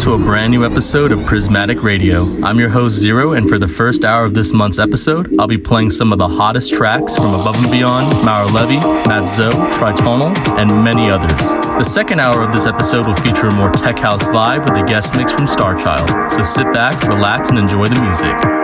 to a brand new episode of Prismatic Radio. I'm your host, Zero, and for the first hour of this month's episode, I'll be playing some of the hottest tracks from Above and Beyond, Maor Levi, Mat Zo, Tritonal, and many others. The second hour of this episode will feature a more tech house vibe with a guest mix from Starchild. So sit back, relax, and enjoy the music.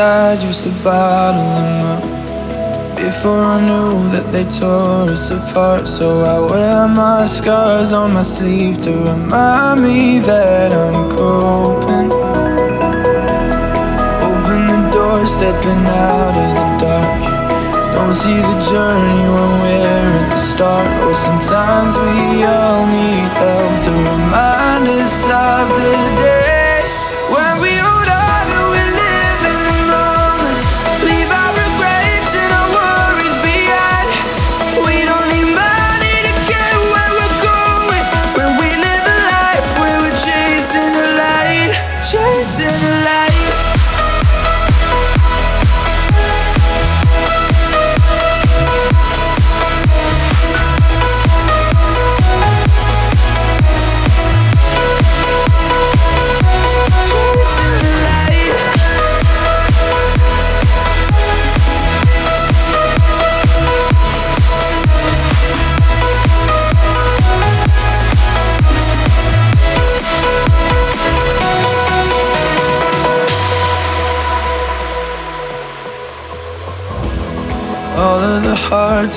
Inside used to bottle them up. Before I knew that they tore us apart. So I wear my scars on my sleeve to remind me that I'm coping. Open the door, stepping out of the dark. Don't see the journey when we're at the start. Or sometimes we all need help to remind us of the days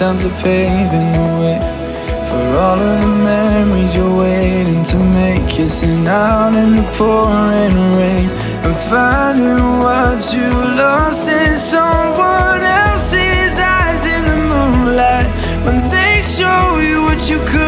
times are paving the way For all of the memories you're waiting to make. Kissing out in the pouring rain And finding what you lost in someone else's eyes in the moonlight. When they show you what you couldn't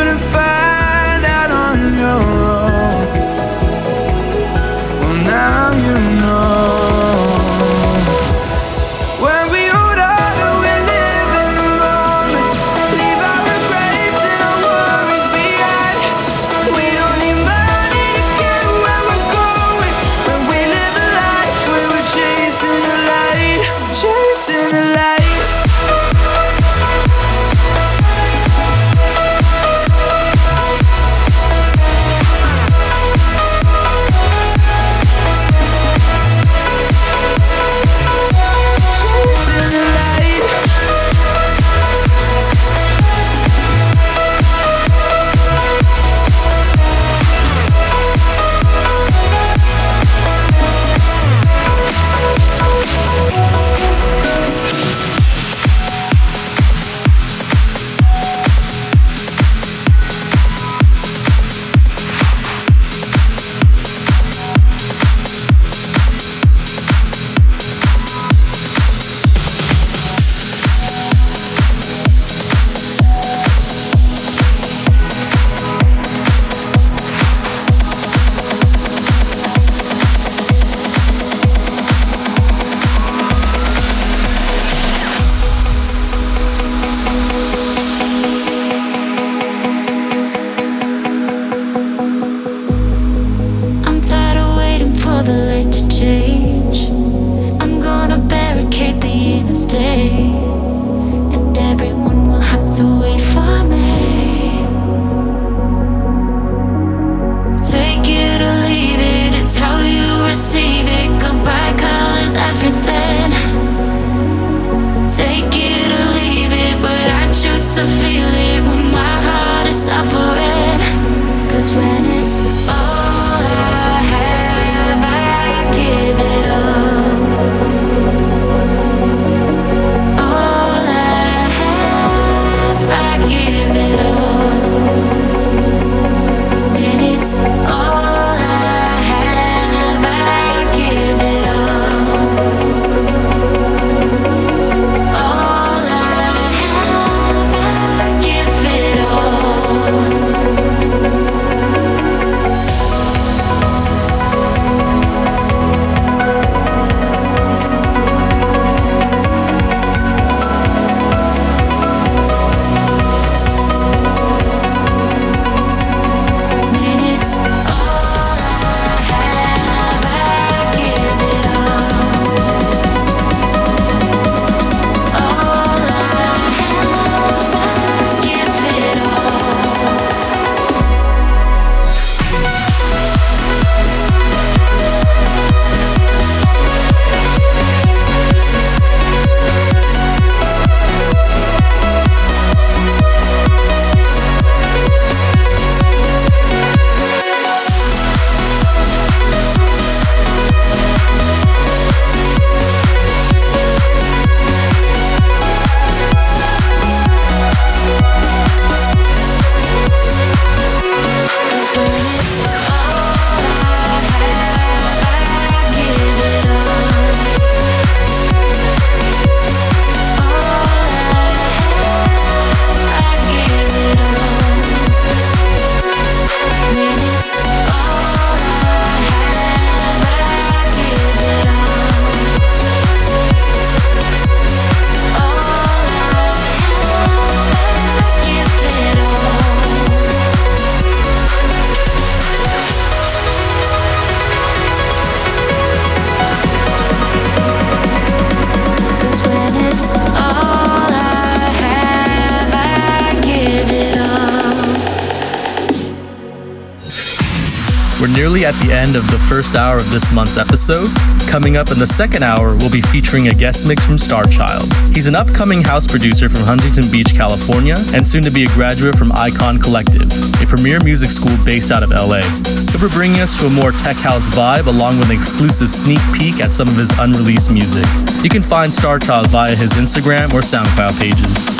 end of the first hour of this month's episode. Coming up in the second hour, we'll be featuring a guest mix from Starchild. He's an upcoming house producer from Huntington Beach, California, and soon to be a graduate from Icon Collective, a premier music school based out of LA. He'll be bringing us to a more tech house vibe along with an exclusive sneak peek at some of his unreleased music. You can find Starchild via his Instagram or SoundCloud pages.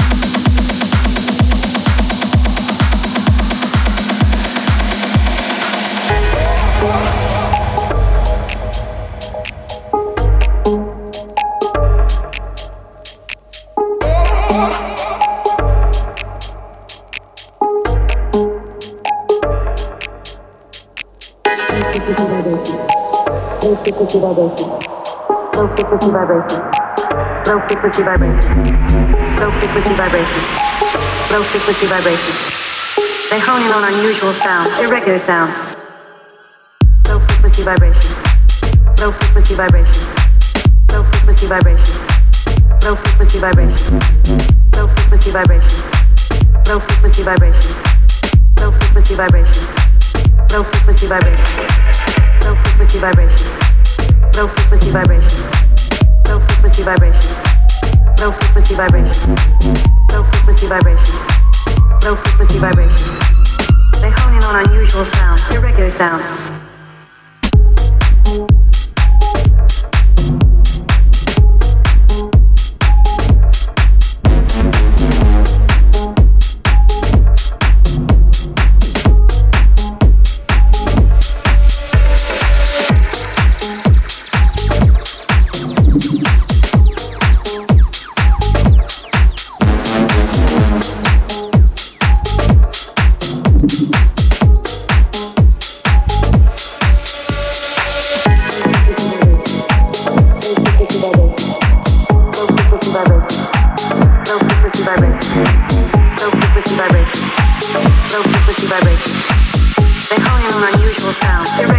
Frequency vibration. Low frequency vibration. Low frequency vibration. Low frequency vibration. Low frequency vibration. They hone in on unusual sounds, irregular sounds. Low frequency vibration. Low frequency vibration. Low frequency vibration. Low frequency vibration. Low frequency vibration. Low frequency vibration. Low frequency vibration. Low frequency vibration. Frequency vibration. Low frequency vibration, vibration, vibration, vibration, low frequency vibration. They hone in on unusual sounds, irregular sounds.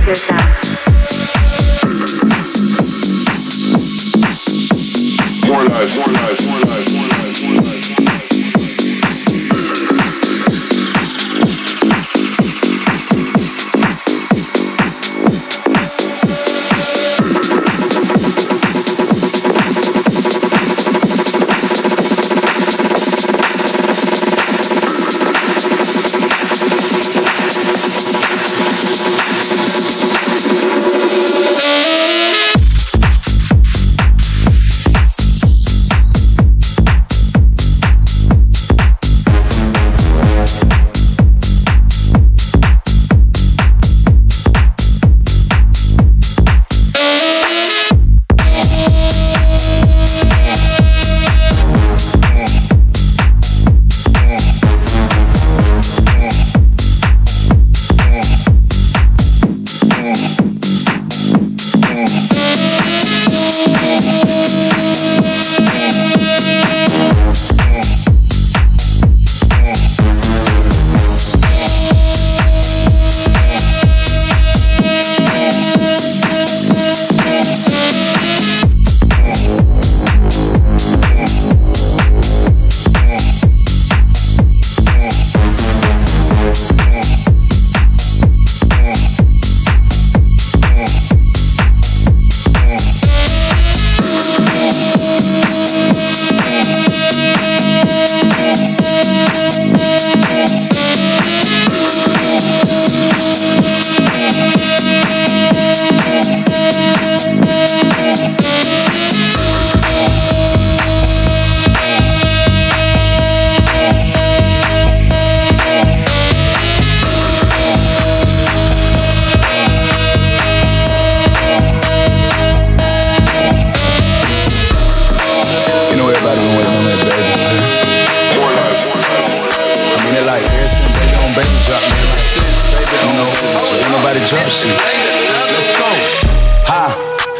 yourself. on it, baby. I mean, it like Harrison, baby, on baby drop, man. You know, ain't nobody drop shit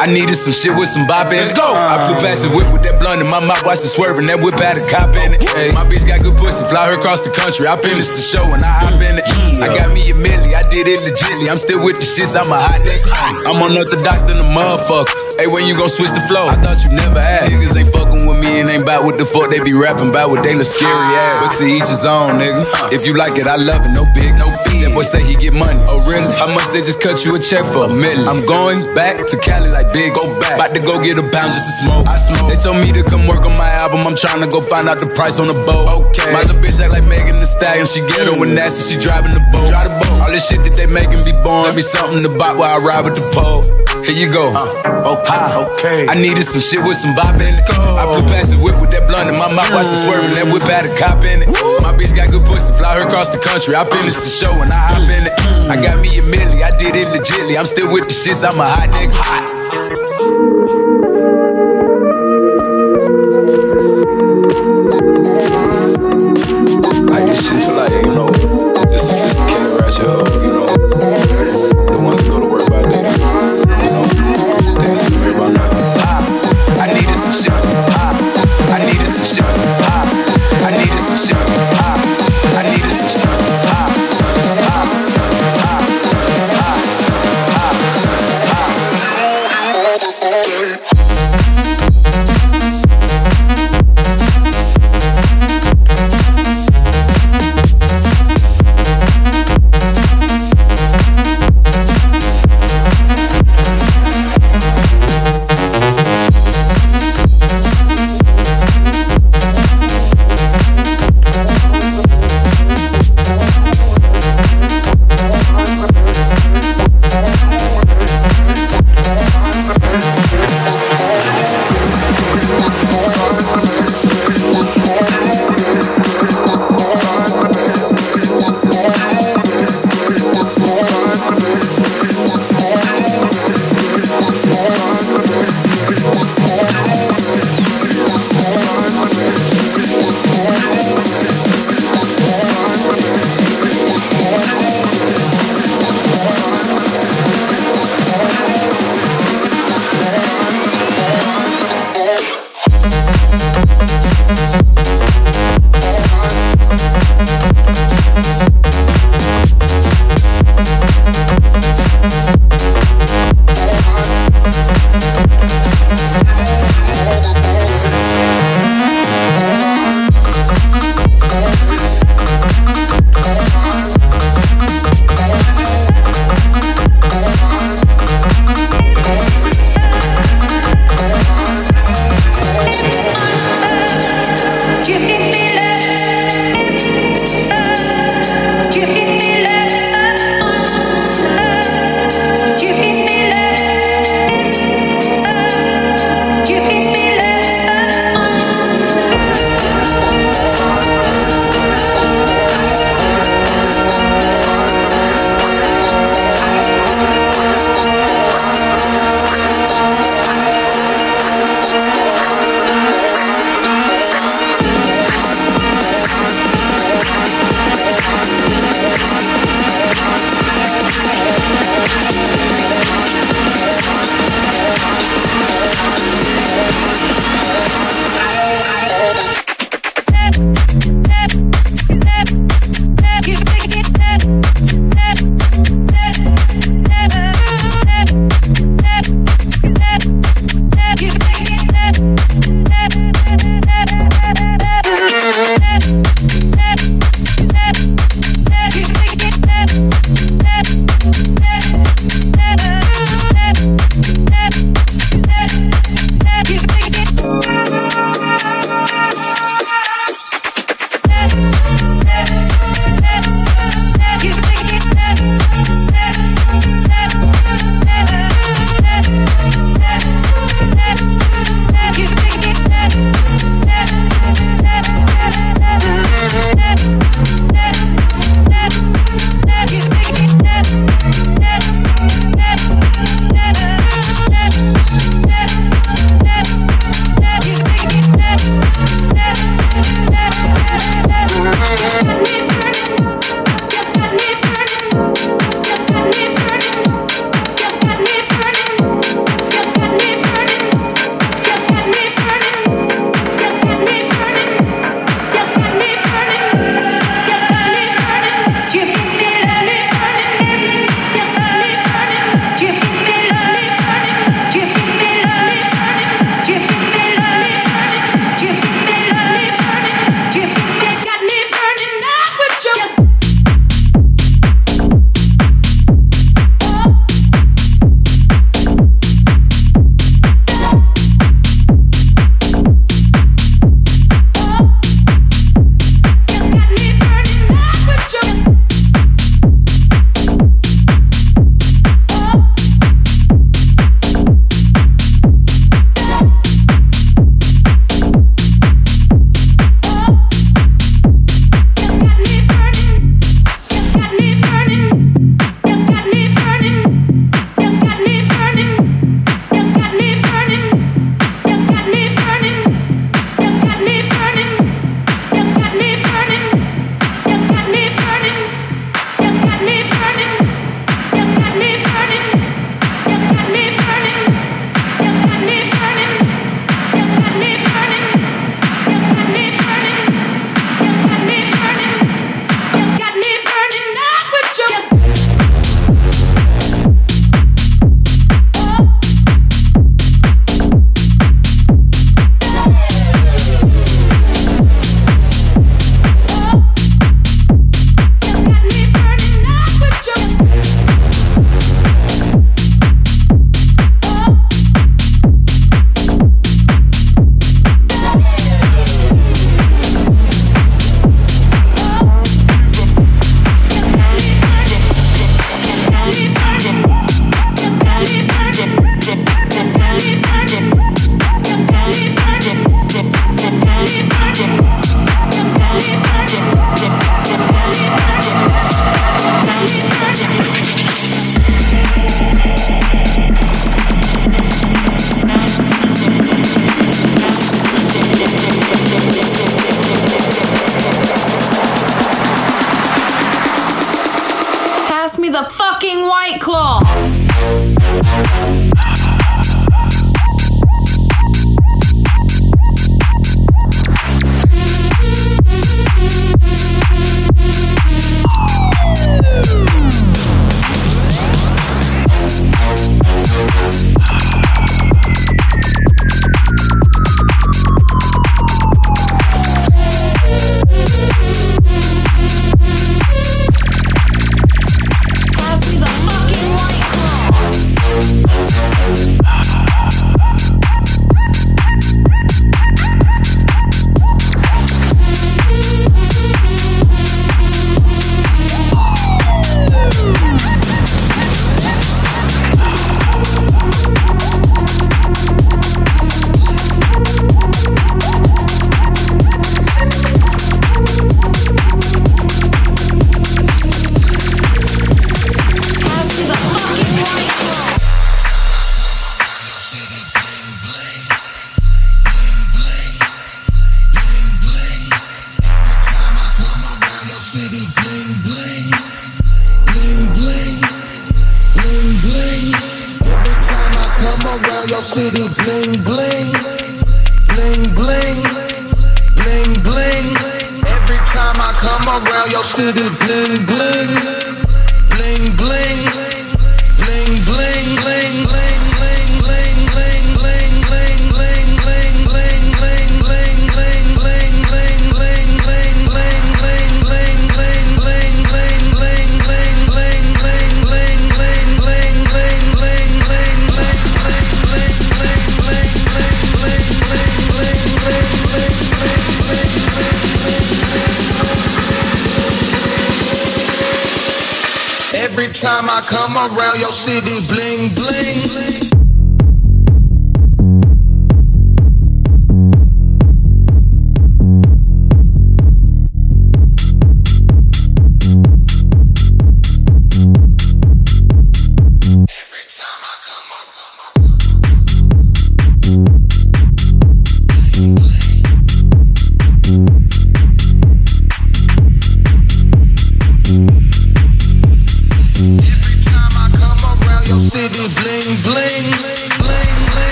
I needed some shit with some bop in it. Let's go. I flew past the whip with that blunt in my mouth, watched it swerving. That whip had a cop in it. Hey, my bitch got good pussy, fly her across the country. I finished the show and I hop in it. I got me a milli, I did it legitly. I'm still with the shits, I'm a hot nigga. I'm unorthodox than a motherfucker. Hey, when you gon' switch the flow? I thought you never asked. Niggas ain't fucking with me and ain't bout what the fuck they be rapping about what they look scary ass. Ah. But to each his own, nigga. If you like it, I love it, no big, no fee. That boy say he get money. Oh, really? How much they just cut you a check for? A million. I'm going back to Cali like big, go back. About to go get a pound just to smoke. I smoke. They told me to come work on my album. I'm trying to go find out the price on the boat. Okay. My little bitch act like Megan Thee Stallion. She ghetto and mm. nasty. She driving the boat. Drive the boat. All this shit that they making be born. Let me something to buy while I ride with the pole. Here you go. Uh, okay, ah. okay. I needed some shit with some bop in it. I flew past the whip with that blunt in my mouth, watched it mm. swerving. That whip had a cop in it. My bitch got good pussy, fly her across the country. I finished the show and I hop in it. Mm. I got me a milli, I did it legitly. I'm still with the shits, I'm a hot nigga. Like Thank you.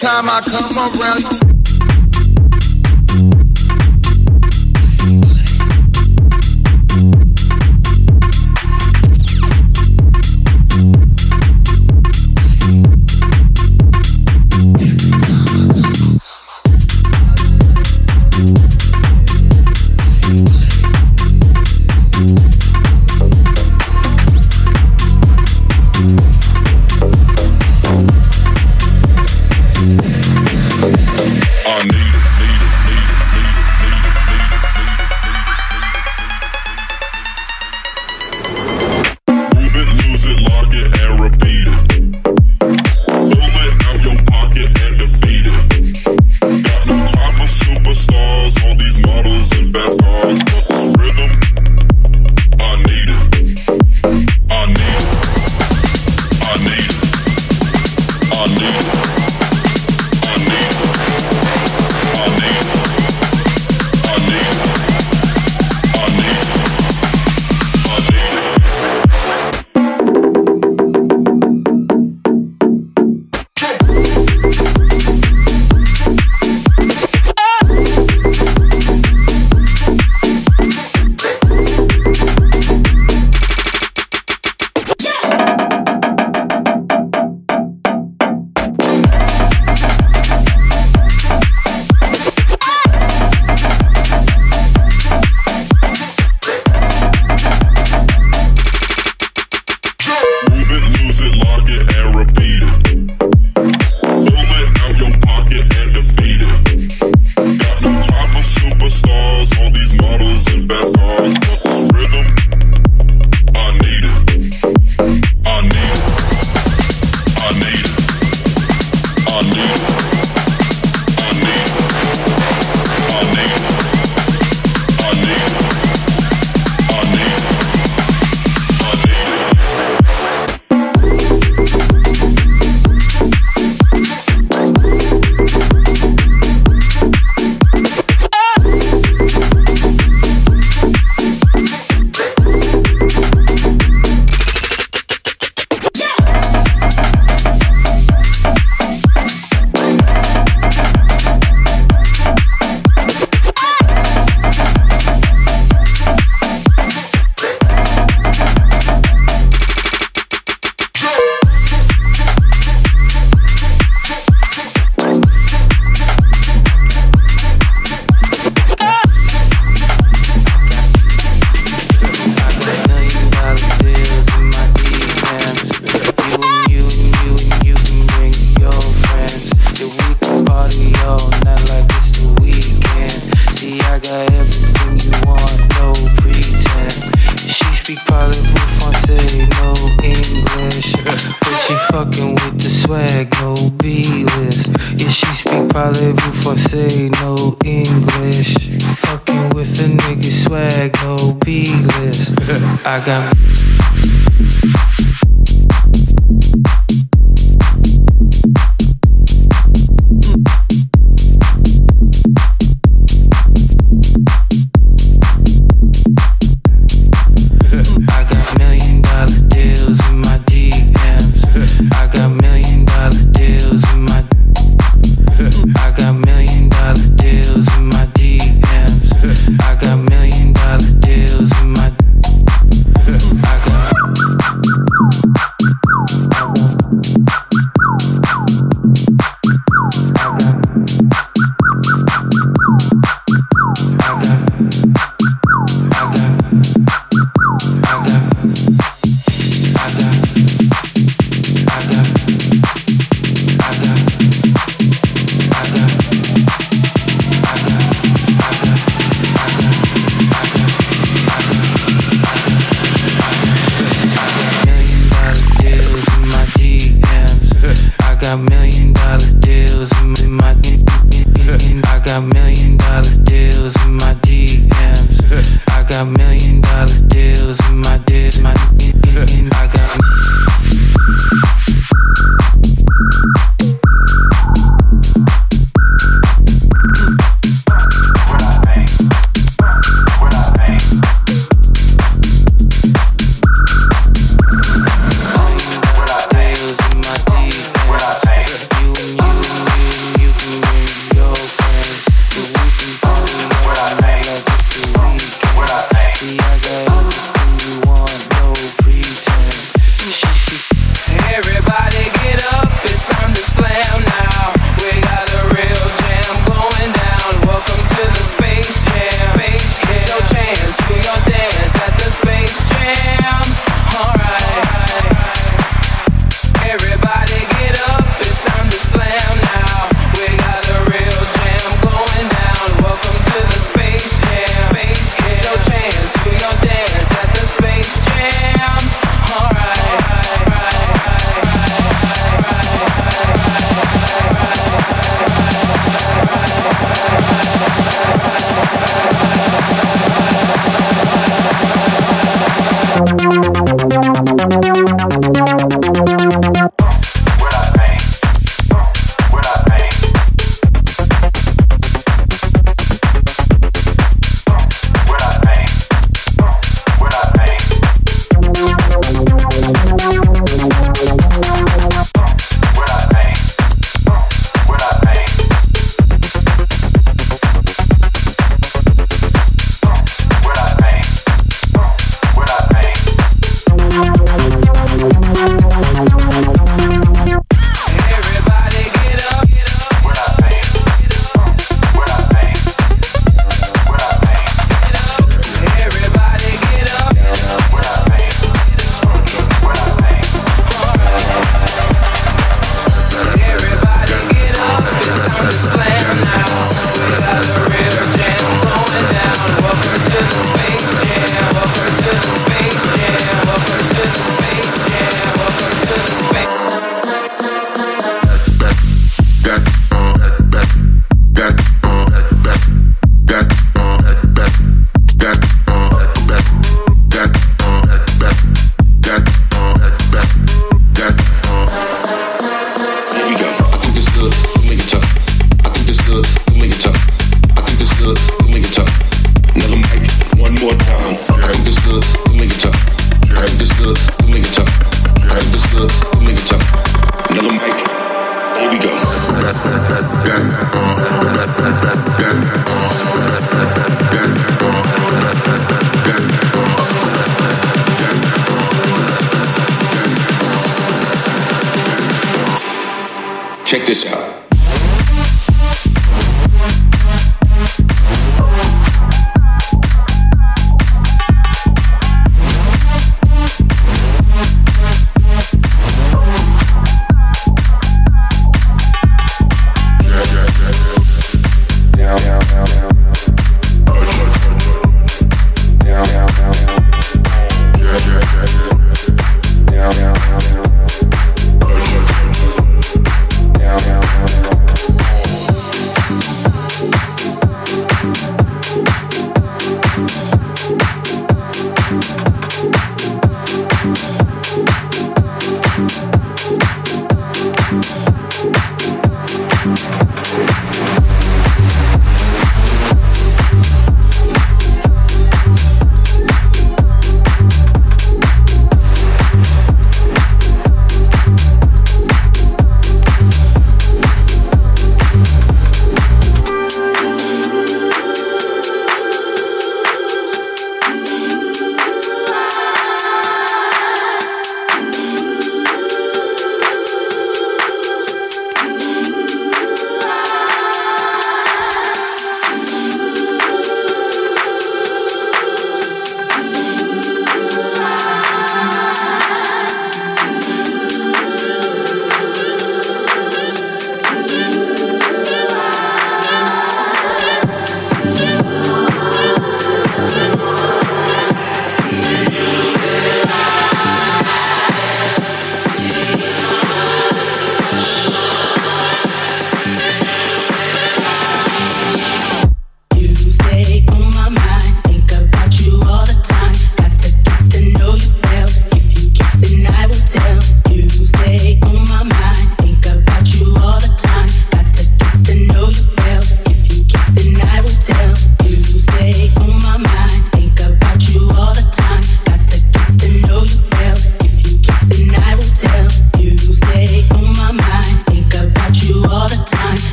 Time I come around. probably before say no English. Fucking with a nigga swag, no B-list. I got.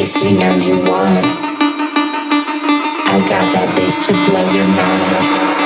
bass you know you want. I got that bass to blow your mind.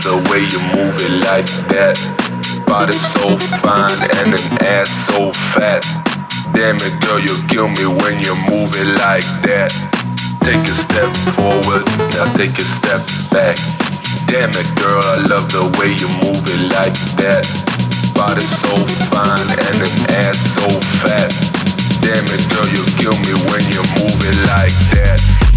The way you move it like that. Body so fine and an ass so fat. Damn it, girl, you kill me when you move it like that. Take a step forward, now take a step back. Damn it, girl, I love the way you move it like that. Body so fine and an ass so fat. Damn it, girl, you kill me when you move it like that.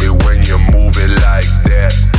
Me when you move it like that.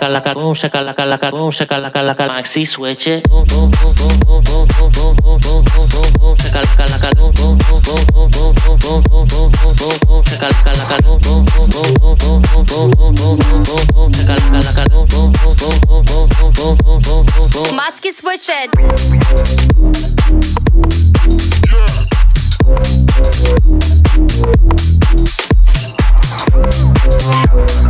Boom shaka laka laka, boom shaka laka laka, boom shaka laka laka. Maxi switch it. Boom boom boom boom boom boom boom boom boom boom boom boom boom shaka laka laka, boom boom boom boom boom boom boom boom boom boom boom boom shaka laka laka, boom boom boom boom boom boom boom boom boom boom boom boom shaka laka laka, boom boom boom boom boom boom boom boom boom boom boom. Maski switch it. I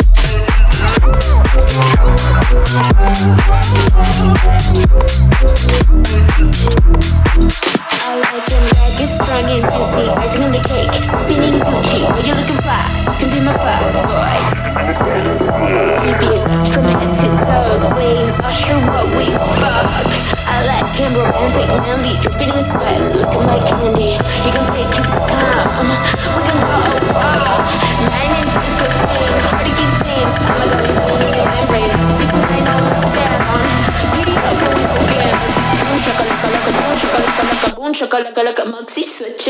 dripping in the cake, what you lookin' for being my sweat, candy. You can take his time, we can go all shakalaka, shakalaka, like a maxi switch.